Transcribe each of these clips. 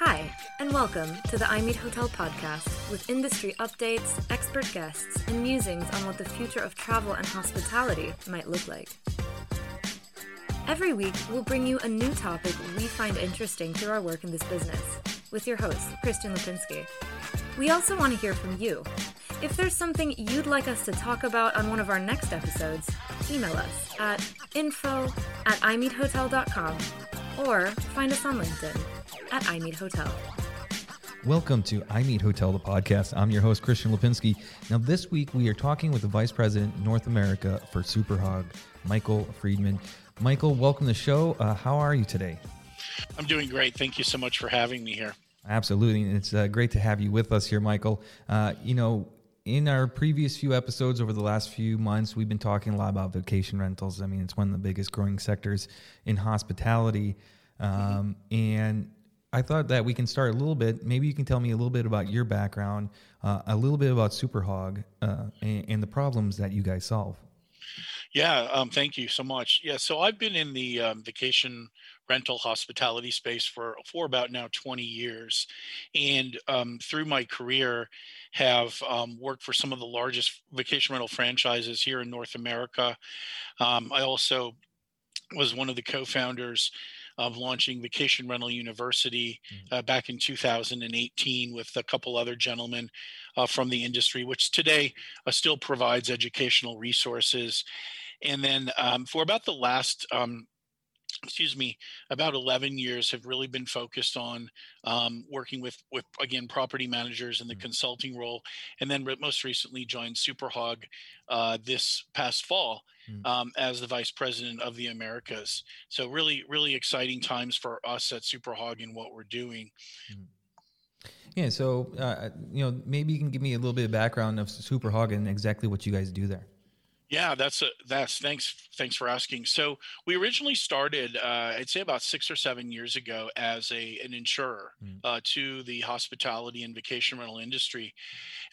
Hi, and welcome to the I Meet Hotel podcast with industry updates, expert guests, and musings on what the future of travel and hospitality might look like. Every week, we'll bring you a new topic we find interesting through our work in this business, with your host, Christian Lipinski. We also want to hear from you. If there's something you'd like us to talk about on one of our next episodes, email us at info at imeethotel.com or find us on LinkedIn at iMeet Hotel. Welcome to I Meet Hotel, the podcast. I'm your host, Christian Lipinski. Now, this week we are talking with the Vice President, North America for Superhog, Michael Friedman. Michael, welcome to the show. Uh, how are you today? I'm doing great. Thank you so much for having me here. Absolutely. And it's uh, great to have you with us here, Michael. Uh, you know, in our previous few episodes over the last few months, we've been talking a lot about vacation rentals. I mean, it's one of the biggest growing sectors in hospitality. Um, mm-hmm. And I thought that we can start a little bit. Maybe you can tell me a little bit about your background, uh, a little bit about Superhog, uh, and, and, the problems that you guys solve. Yeah, um, thank you so much. Yeah, so I've been in the um, vacation rental hospitality space for for about now 20 years, and um, through my career, have um, worked for some of the largest vacation rental franchises here in North America. Um, I also was one of the co-founders of launching Vacation Rental University mm. uh, back in 2018 with a couple other gentlemen uh, from the industry, which today uh, still provides educational resources. And then um, for about the last um, excuse me, about 11 years have really been focused on um, working with, with, again, property managers in the mm-hmm. consulting role. And then most recently joined Superhog uh, this past fall mm-hmm. um, as the vice president of the Americas. So really, really exciting times for us at Superhog and what we're doing. Mm-hmm. Yeah, so uh, you know, maybe you can give me a little bit of background of Superhog and exactly what you guys do there. Yeah, that's a that's thanks thanks for asking. So we originally started, uh, I'd say about six or seven years ago, as a an insurer mm. uh, to the hospitality and vacation rental industry,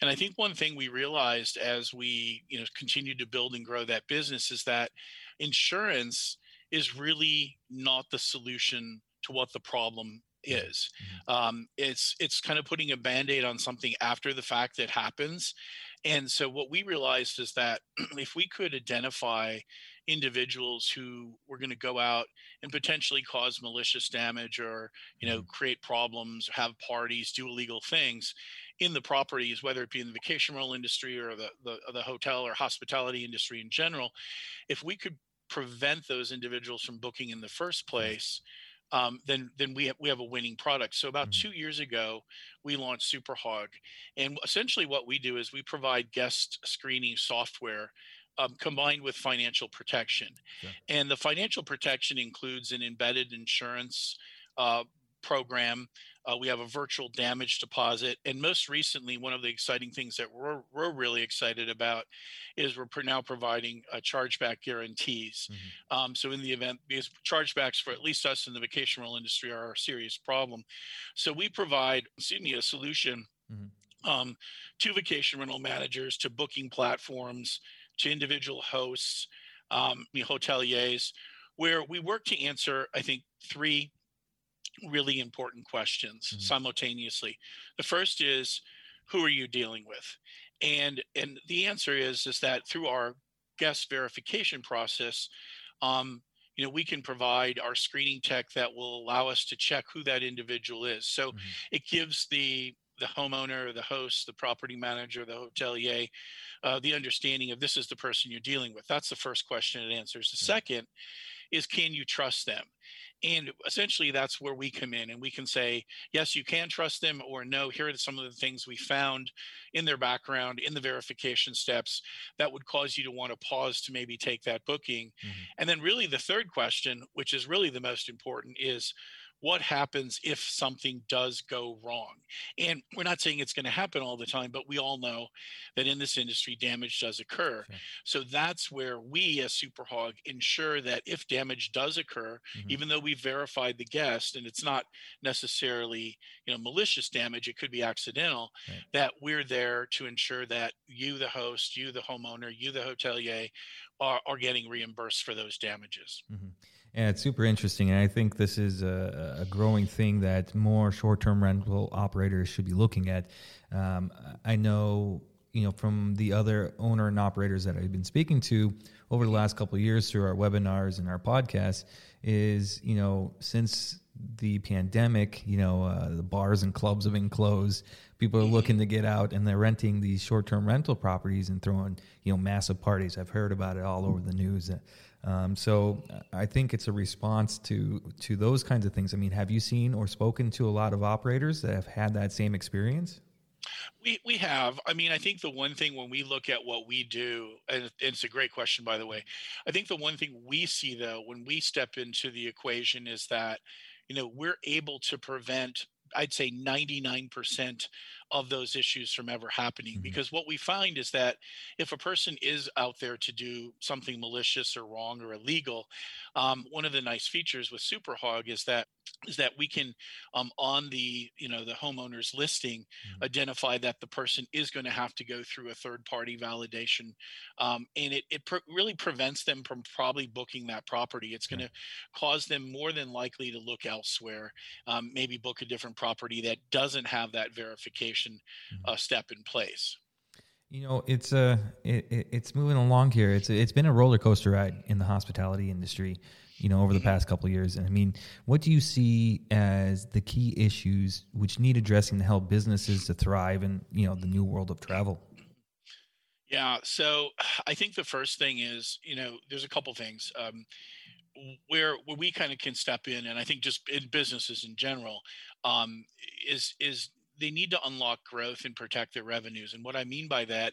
and I think one thing we realized as we you know continued to build and grow that business is that insurance is really not the solution to what the problem is. Mm-hmm. Um, it's it's kind of putting a band-aid on something after the fact that happens and so what we realized is that if we could identify individuals who were going to go out and potentially cause malicious damage or you know mm-hmm. create problems have parties do illegal things in the properties whether it be in the vacation rental industry or the, the, the hotel or hospitality industry in general if we could prevent those individuals from booking in the first place um, then then we have, we have a winning product. So about mm-hmm. two years ago, we launched Superhog, and essentially what we do is we provide guest screening software um, combined with financial protection, and the financial protection includes an embedded insurance uh, program uh, we have a virtual damage deposit. And most recently, one of the exciting things that we're, we're really excited about is we're now providing uh, chargeback guarantees. Mm-hmm. Um, so, in the event, because chargebacks for at least us in the vacation rental industry are a serious problem. So, we provide, excuse me, a solution mm-hmm. um, to vacation rental managers, to booking platforms, to individual hosts, um, hoteliers, where we work to answer, I think, three really important questions mm-hmm. simultaneously. The first is who are you dealing with? And and the answer is is that through our guest verification process, um, you know, we can provide our screening tech that will allow us to check who that individual is. So mm-hmm. it gives the the homeowner, the host, the property manager, the hotelier, uh, the understanding of this is the person you're dealing with. That's the first question it answers. The second is can you trust them? And essentially, that's where we come in and we can say, yes, you can trust them, or no, here are some of the things we found in their background, in the verification steps that would cause you to want to pause to maybe take that booking. Mm-hmm. And then, really, the third question, which is really the most important, is what happens if something does go wrong? And we're not saying it's going to happen all the time, but we all know that in this industry, damage does occur. Okay. So that's where we as Superhog ensure that if damage does occur, mm-hmm. even though we've verified the guest and it's not necessarily you know malicious damage, it could be accidental, right. that we're there to ensure that you, the host, you, the homeowner, you, the hotelier, are, are getting reimbursed for those damages. Mm-hmm. Yeah, it's super interesting. And I think this is a, a growing thing that more short term rental operators should be looking at. Um, I know, you know, from the other owner and operators that I've been speaking to over the last couple of years through our webinars and our podcasts, is, you know, since the pandemic, you know, uh, the bars and clubs have been closed. People are looking to get out and they're renting these short term rental properties and throwing, you know, massive parties. I've heard about it all over the news. Um, so I think it's a response to to those kinds of things. I mean, have you seen or spoken to a lot of operators that have had that same experience? We we have. I mean, I think the one thing when we look at what we do, and it's a great question, by the way. I think the one thing we see though when we step into the equation is that, you know, we're able to prevent I'd say 99% of those issues from ever happening. Mm-hmm. Because what we find is that if a person is out there to do something malicious or wrong or illegal, um, one of the nice features with SuperHog is that is that we can um, on the you know the homeowner's listing mm-hmm. identify that the person is going to have to go through a third party validation um, and it, it really prevents them from probably booking that property it's going to cause them more than likely to look elsewhere um, maybe book a different property that doesn't have that verification mm-hmm. uh, step in place you know, it's uh, it, it's moving along here. It's it's been a roller coaster ride in the hospitality industry you know, over the past couple of years. And I mean, what do you see as the key issues which need addressing to help businesses to thrive in, you know, the new world of travel? Yeah, so I think the first thing is, you know, there's a couple things um, where where we kind of can step in, and I think just in businesses in general, um, is is they need to unlock growth and protect their revenues. And what I mean by that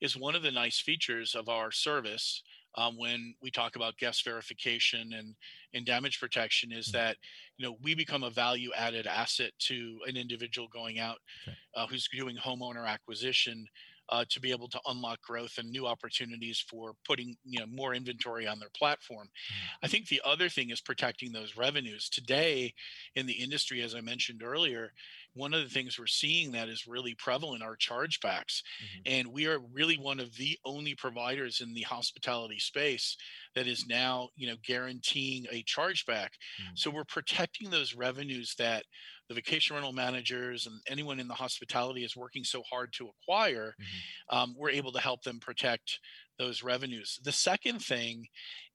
is one of the nice features of our service um, when we talk about guest verification and, and damage protection is mm-hmm. that you know we become a value added asset to an individual going out okay. uh, who's doing homeowner acquisition uh, to be able to unlock growth and new opportunities for putting you know more inventory on their platform. Mm-hmm. I think the other thing is protecting those revenues. Today in the industry, as I mentioned earlier, one of the things we're seeing that is really prevalent are chargebacks. Mm-hmm. And we are really one of the only providers in the hospitality space that is now, you know, guaranteeing a chargeback. Mm-hmm. So we're protecting those revenues that the vacation rental managers and anyone in the hospitality is working so hard to acquire. Mm-hmm. Um, we're able to help them protect those revenues. The second thing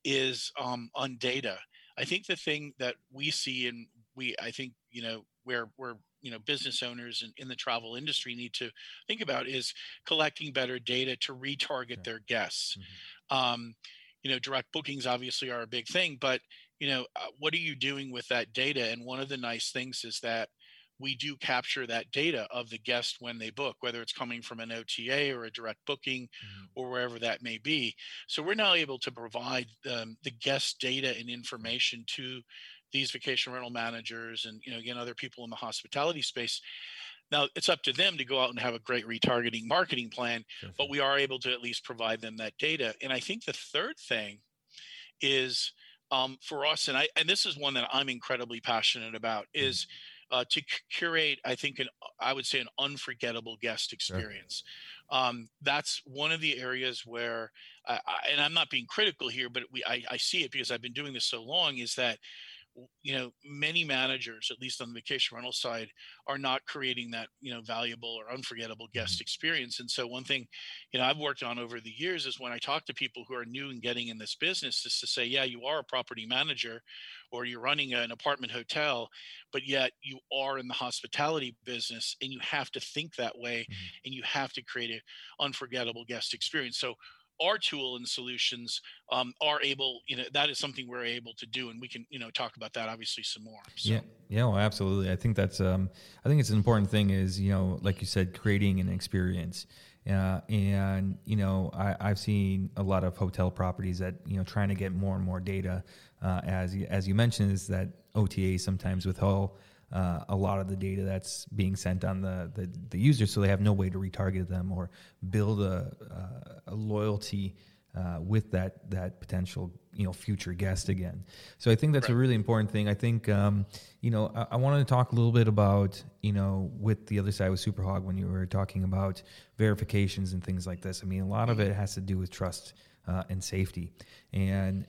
is um, on data. I think the thing that we see and we, I think, you know, where we're you know business owners in, in the travel industry need to think about is collecting better data to retarget their guests mm-hmm. um, you know direct bookings obviously are a big thing but you know uh, what are you doing with that data and one of the nice things is that we do capture that data of the guest when they book, whether it's coming from an OTA or a direct booking mm-hmm. or wherever that may be. So we're now able to provide um, the guest data and information to these vacation rental managers and you know again other people in the hospitality space now it's up to them to go out and have a great retargeting marketing plan but we are able to at least provide them that data and i think the third thing is um, for us and i and this is one that i'm incredibly passionate about mm-hmm. is uh, to curate i think an i would say an unforgettable guest experience sure. um, that's one of the areas where I, and i'm not being critical here but we I, I see it because i've been doing this so long is that you know many managers at least on the vacation rental side are not creating that you know valuable or unforgettable guest mm-hmm. experience and so one thing you know i've worked on over the years is when i talk to people who are new and getting in this business is to say yeah you are a property manager or you're running an apartment hotel but yet you are in the hospitality business and you have to think that way mm-hmm. and you have to create an unforgettable guest experience so our tool and solutions um, are able, you know, that is something we're able to do, and we can, you know, talk about that obviously some more. So. Yeah, yeah, well, absolutely. I think that's, um, I think it's an important thing is, you know, like you said, creating an experience. Uh, and you know, I, I've seen a lot of hotel properties that you know trying to get more and more data. Uh, as as you mentioned, is that OTA sometimes withhold uh, a lot of the data that's being sent on the, the, the user, so they have no way to retarget them or build a, a loyalty uh, with that that potential you know future guest again. So I think that's right. a really important thing. I think um, you know I, I, wanted to talk a little bit about you know with the other side with Superhog when you were talking about verifications and things like this. I mean a lot of it has to do with trust uh, and safety, and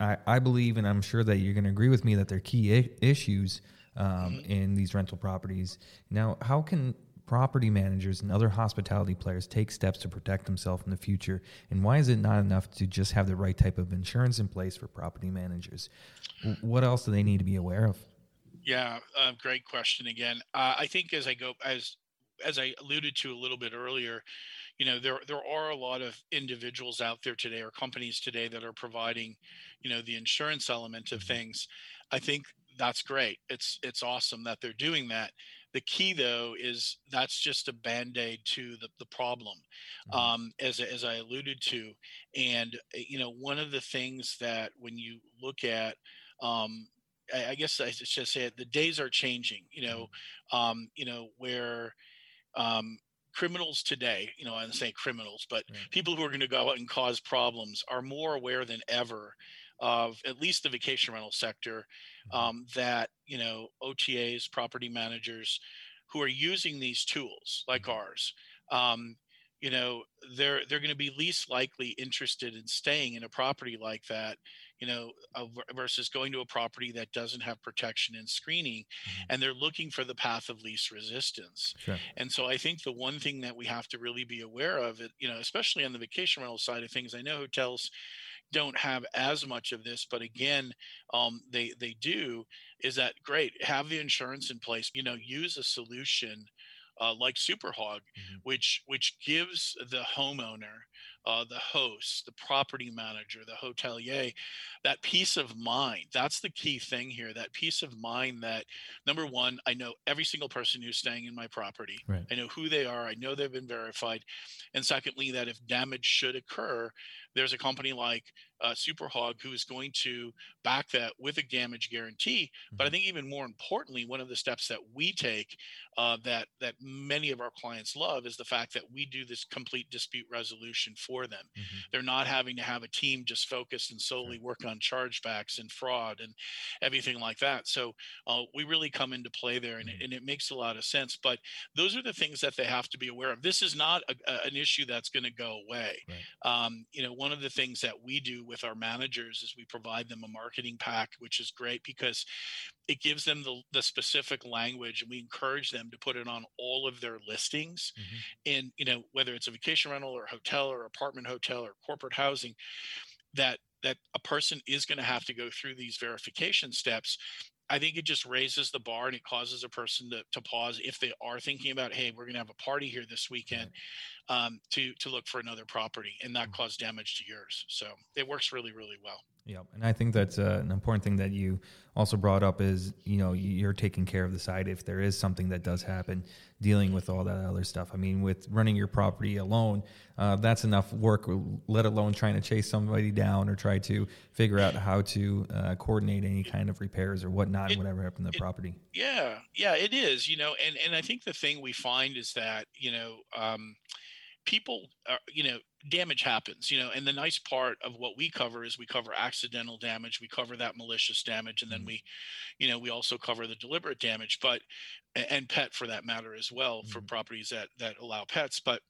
I, I believe, and I'm sure that you're going to agree with me that they're key I- issues um, mm-hmm. in these rental properties. Now, how can property managers and other hospitality players take steps to protect themselves in the future? And why is it not enough to just have the right type of insurance in place for property managers? What else do they need to be aware of? Yeah, uh, great question again. Uh, I think as I go as as I alluded to a little bit earlier, you know there there are a lot of individuals out there today or companies today that are providing, you know, the insurance element of mm-hmm. things. I think that's great. It's it's awesome that they're doing that. The key though is that's just a band-aid to the, the problem, mm-hmm. um, as, as I alluded to. And, eh, you know, one of the things that when you look at, um, I, I, guess I should say it, the days are changing, you know, mm-hmm. um, you know, where um, criminals today, you know, I'm saying criminals, but right. people who are going to go out and cause problems are more aware than ever of at least the vacation rental sector mm-hmm. um, that you know OTAs, property managers, who are using these tools like mm-hmm. ours, um, you know, they're they're going to be least likely interested in staying in a property like that, you know, versus going to a property that doesn't have protection and screening, mm-hmm. and they're looking for the path of least resistance. Sure. And so I think the one thing that we have to really be aware of, it, you know, especially on the vacation rental side of things, I know hotels don't have as much of this, but again, um, they they do. Is that great? Have the insurance in place. You know, use a solution uh, like Superhog, mm-hmm. which which gives the homeowner, uh, the host, the property manager, the hotelier, that peace of mind. That's the key thing here. That peace of mind that number one, I know every single person who's staying in my property. Right. I know who they are. I know they've been verified. And secondly, that if damage should occur, there's a company like uh, Superhog who is going to back that with a damage guarantee. But I mm-hmm. think even more importantly, one of the steps that we take uh, that that many of our clients love is the fact that we do this complete dispute resolution for them. Mm-hmm. They're not having to have a team just focused and solely work on chargebacks and fraud and everything like that. So uh, we really come into play there, and, mm-hmm. it, and, it, makes a lot of sense. But those are the things that they have to be aware of. This is not a, a, an issue that's going to go away. Right. Um, you know, one of the things that we do with our managers is we provide them a marketing pack, which is great because it gives them the, the specific language and we encourage them to put it on all of their listings mm-hmm. and you know whether it's a vacation rental or a hotel or apartment hotel or corporate housing that that a person is going to have to go through these verification steps I think it just raises the bar and it causes a person to, to pause if they are thinking about, hey, we're going to have a party here this weekend, um, to to look for another property and not mm-hmm. cause damage to yours. So it works really, really well. Yeah, and I think that's uh, an important thing that you also brought up is you know you're taking care of the site if there is something that does happen, dealing with all that other stuff. I mean, with running your property alone, uh, that's enough work. Let alone trying to chase somebody down or try to figure out how to uh, coordinate any kind of repairs or whatnot, it, whatever happened to the it, property. Yeah, yeah, it is. You know, and and I think the thing we find is that you know. Um, people are, you know damage happens you know and the nice part of what we cover is we cover accidental damage we cover that malicious damage and then mm-hmm. we you know we also cover the deliberate damage but and pet for that matter as well mm-hmm. for properties that that allow pets but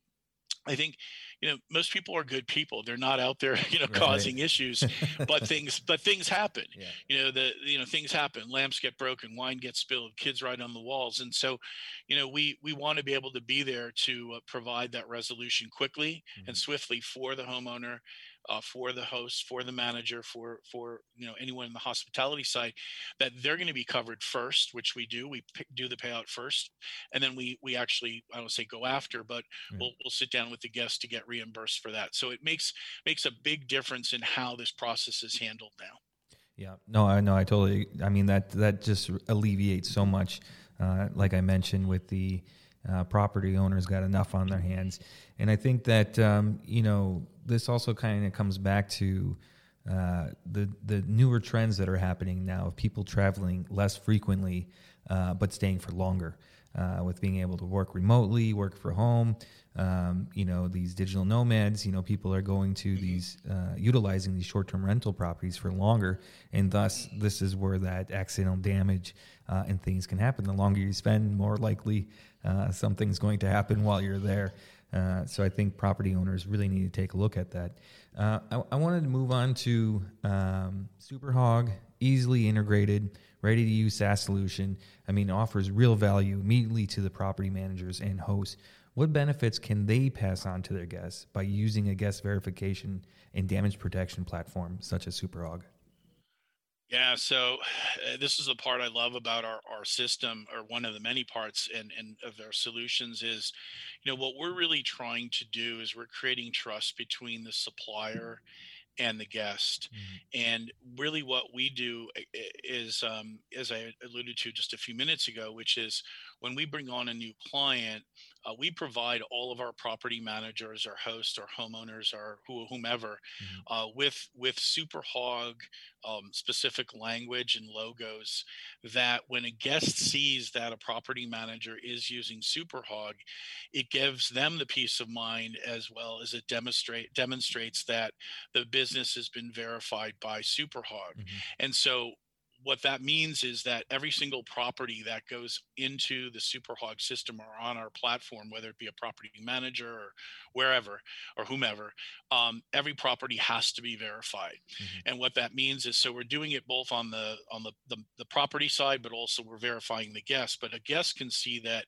I think, you know, most people are good people. They're not out there, you know, right. causing issues, but things, but things happen. Yeah. You know, the you know things happen. Lamps get broken, wine gets spilled, kids ride on the walls, and so, you know, we we want to be able to be there to uh, provide that resolution quickly mm-hmm. and swiftly for the homeowner, uh, for the host, for the manager, for for you know anyone in the hospitality side, that they're going to be covered first, which we do. We pick, do the payout first, and then we we actually I don't say go after, but mm. we'll we'll sit down with the guest to get reimbursed for that. So it makes makes a big difference in how this process is handled now. Yeah, no, I know. I totally. I mean that that just alleviates so much. Uh, like I mentioned with the uh, property owners got enough on their hands, and I think that um, you know this also kind of comes back to uh, the the newer trends that are happening now of people traveling less frequently, uh, but staying for longer. Uh, with being able to work remotely, work for home, um, you know these digital nomads. You know people are going to these uh, utilizing these short-term rental properties for longer, and thus this is where that accidental damage uh, and things can happen. The longer you spend, more likely uh, something's going to happen while you're there. Uh, so I think property owners really need to take a look at that. Uh, I, I, wanted to move on to um, SuperHog, easily integrated, ready to use SaaS solution. I mean, offers real value immediately to the property managers and hosts. What benefits can they pass on to their guests by using a guest verification and damage protection platform such as SuperHog? Yeah, so uh, this is the part I love about our, our system, or one of the many parts and, and of our solutions is, you know, what we're really trying to do is we're creating trust between the supplier and the guest. Mm-hmm. And really, what we do is, um, as I alluded to just a few minutes ago, which is when we bring on a new client, uh, we provide all of our property managers, our hosts, our homeowners, our whomever, mm-hmm. uh, with with SuperHog um, specific language and logos. That when a guest sees that a property manager is using SuperHog, it gives them the peace of mind as well as it demonstrate demonstrates that the business has been verified by SuperHog. Mm-hmm. And so what that means is that every single property that goes into the superhog system or on our platform whether it be a property manager or wherever or whomever um, every property has to be verified mm-hmm. and what that means is so we're doing it both on the on the, the, the property side but also we're verifying the guest but a guest can see that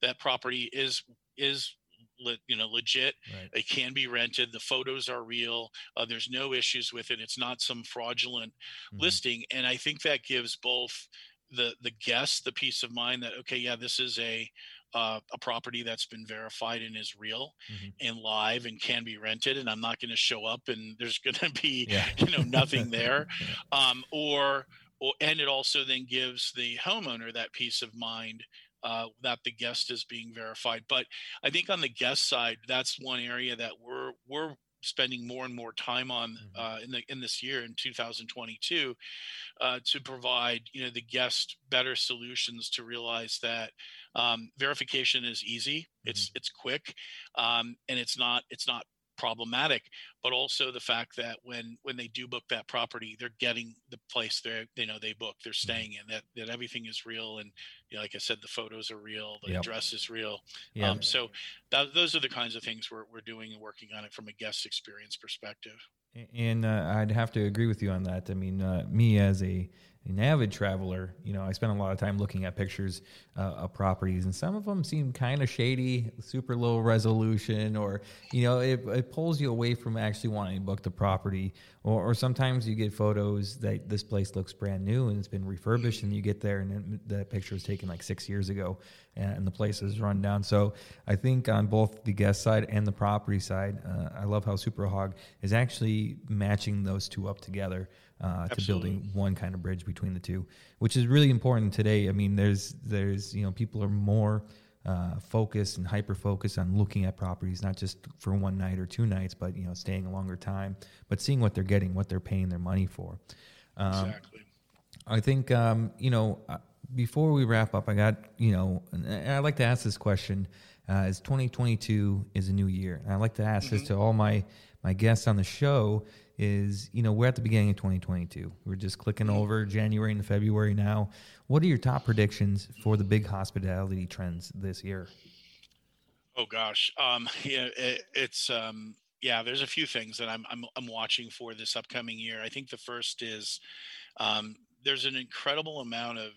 that property is is le, you know legit right. it can be rented the photos are real uh, there's no issues with it it's not some fraudulent mm-hmm. listing and i think that gives both the the guests the peace of mind that okay yeah this is a uh, a property that's been verified and is real mm-hmm. and live and can be rented and i'm not going to show up and there's going to be yeah. you know nothing there um, or, or and it also then gives the homeowner that peace of mind uh, that the guest is being verified. But I think on the guest side, that's one area that we're we're spending more and more time on mm-hmm. uh, in the in this year in 2022 uh, to provide you know the guest better solutions to realize that um, verification is easy, mm-hmm. it's it's quick, um, and it's not it's not problematic but also the fact that when when they do book that property they're getting the place they you know they book they're mm-hmm. staying in that that everything is real and you know, like i said the photos are real the yep. address is real yeah. Um, so that, those are the kinds of things we're, we're doing and working on it from a guest experience perspective and uh, i'd have to agree with you on that i mean uh, me as a an avid traveler, you know, I spend a lot of time looking at pictures uh, of properties, and some of them seem kind of shady, super low resolution, or you know, it, it, pulls you away from actually wanting to book the property. Or, or, sometimes you get photos that this place looks brand new and it's been refurbished, and you get there and that picture was taken like six years ago, and the place is run down. So I think on both the guest side and the property side, uh, I love how SuperHog is actually matching those two up together uh, to building one kind of bridge between the two, which is really important today. I mean, there's there's you know people are more uh, focused and hyper focused on looking at properties, not just for one night or two nights, but you know staying a longer time, but seeing what they're getting, what they're paying their money for. Um, exactly. I think um, you know before we wrap up, I got you know, and I like to ask this question. Uh, as 2022 is a new year, and I like to ask mm-hmm. this to all my my guests on the show is you know we're at the beginning of 2022 we're just clicking mm-hmm. over january and february now what are your top predictions for the big hospitality trends this year oh gosh um yeah it, it's um yeah there's a few things that I'm, I'm i'm watching for this upcoming year i think the first is um there's an incredible amount of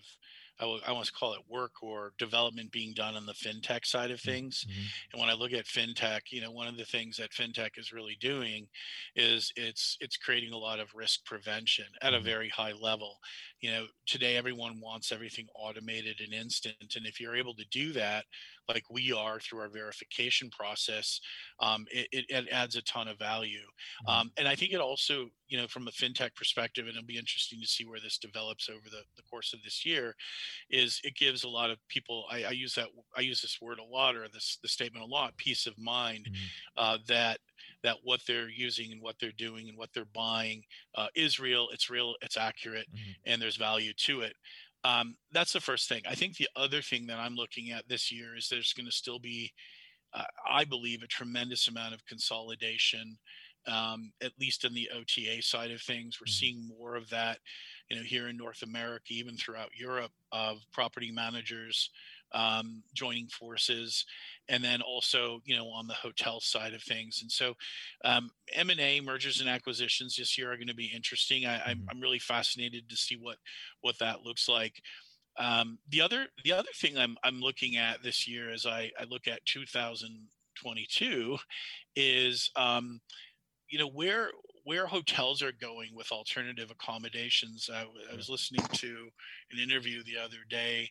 I, w- I want to call it work or development being done on the fintech side of mm-hmm. things. Mm-hmm. And when I look at fintech, you know, one of the things that fintech is really doing is it's it's creating a lot of risk prevention at mm-hmm. a very high level. You know, today everyone wants everything automated and instant, and if you're able to do that, like we are through our verification process, um, it, it, it, adds a ton of value. Mm-hmm. Um, and I think it also, you know, from a fintech perspective, and it'll be interesting to see where this develops over the, the course of this year, is it gives a lot of people. I, I use that I use this word a lot or this the statement a lot, peace of mind, mm-hmm. uh, that that what they're using and what they're doing and what they're buying uh, is real. It's real. It's accurate, mm-hmm. and there's value to it. Um, that's the first thing. I think the other thing that I'm looking at this year is there's going to still be, uh, I believe, a tremendous amount of consolidation um, at least in the OTA side of things. We're mm-hmm. seeing more of that, you know, here in North America, even throughout Europe, of property managers um, joining forces, and then also, you know, on the hotel side of things. And so, um, M and A mergers and acquisitions this year are going to be interesting. I, mm-hmm. I'm, I'm really fascinated to see what what that looks like. Um, the other the other thing I'm I'm looking at this year as I, I look at 2022 is um, you know where where hotels are going with alternative accommodations. I, I was listening to an interview the other day,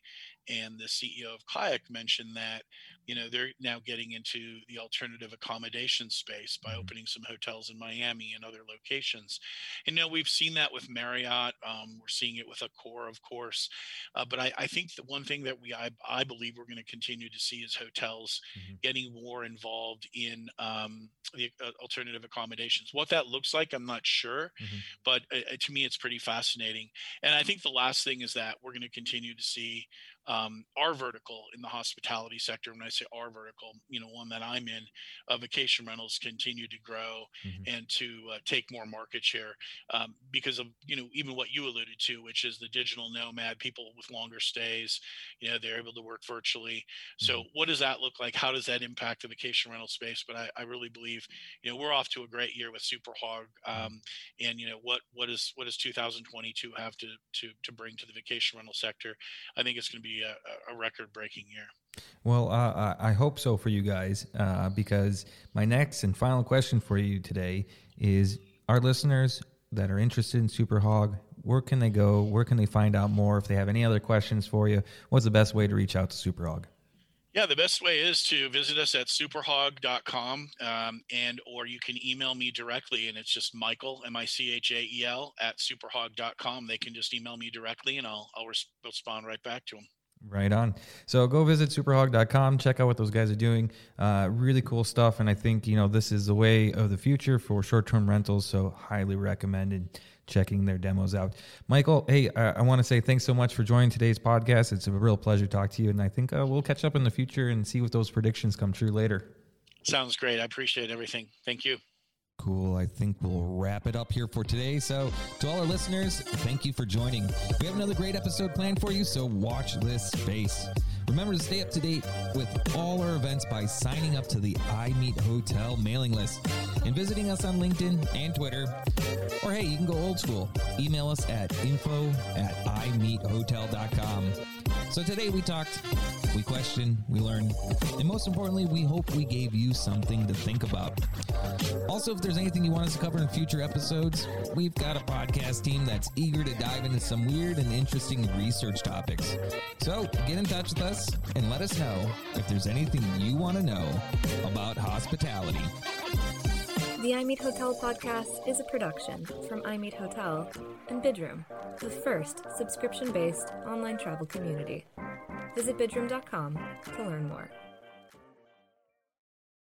and the CEO of Kayak mentioned that you know they're now getting into the alternative accommodation space by mm-hmm. opening some hotels in Miami and other locations. And now we've seen that with Marriott. Um, we're seeing it with Accor, of course. Uh, but I, I, think the one thing that we I, I believe we're going to continue to see is hotels mm-hmm. getting more involved in um, the uh, alternative accommodations. What that looks like, I'm not sure, mm-hmm. but uh, to me, it's pretty fascinating. And I think the last thing is that we're going to continue to see um, our vertical in the hospitality sector. When I say our vertical, you know, one that I'm in, uh, vacation rentals continue to grow mm-hmm. and to uh, take more market share um, because of you know even what you alluded to, which is the digital nomad, people with longer stays. You know, they're able to work virtually. So, mm-hmm. what does that look like? How does that impact the vacation rental space? But I, I really believe, you know, we're off to a great year with Super Hog, mm-hmm. um, and you know what what is what does 2022 have to to to bring to the vacation rental sector? I think it's going to be a, a record breaking year. Well, uh, I hope so for you guys uh, because my next and final question for you today is our listeners that are interested in Superhog, where can they go? Where can they find out more? If they have any other questions for you, what's the best way to reach out to Superhog? Yeah, the best way is to visit us at superhog.com um, and or you can email me directly and it's just Michael, M-I-C-H-A-E-L at superhog.com. They can just email me directly and I'll, I'll respond right back to them. Right on. So go visit superhog.com, check out what those guys are doing. Uh, really cool stuff. And I think, you know, this is the way of the future for short term rentals. So highly recommended checking their demos out. Michael, hey, uh, I want to say thanks so much for joining today's podcast. It's a real pleasure to talk to you. And I think uh, we'll catch up in the future and see if those predictions come true later. Sounds great. I appreciate everything. Thank you. Cool. I think we'll wrap it up here for today. So, to all our listeners, thank you for joining. We have another great episode planned for you, so watch this space. Remember to stay up to date with all our events by signing up to the I Meet Hotel mailing list and visiting us on LinkedIn and Twitter. Or hey, you can go old school. Email us at info at imeethotel.com. So today we talked, we questioned, we learned, and most importantly, we hope we gave you something to think about. Also, if there's anything you want us to cover in future episodes, we've got a podcast team that's eager to dive into some weird and interesting research topics. So get in touch with us and let us know if there's anything you want to know about hospitality. The iMeet Hotel podcast is a production from iMeet Hotel and Bidroom, the first subscription based online travel community. Visit bidroom.com to learn more.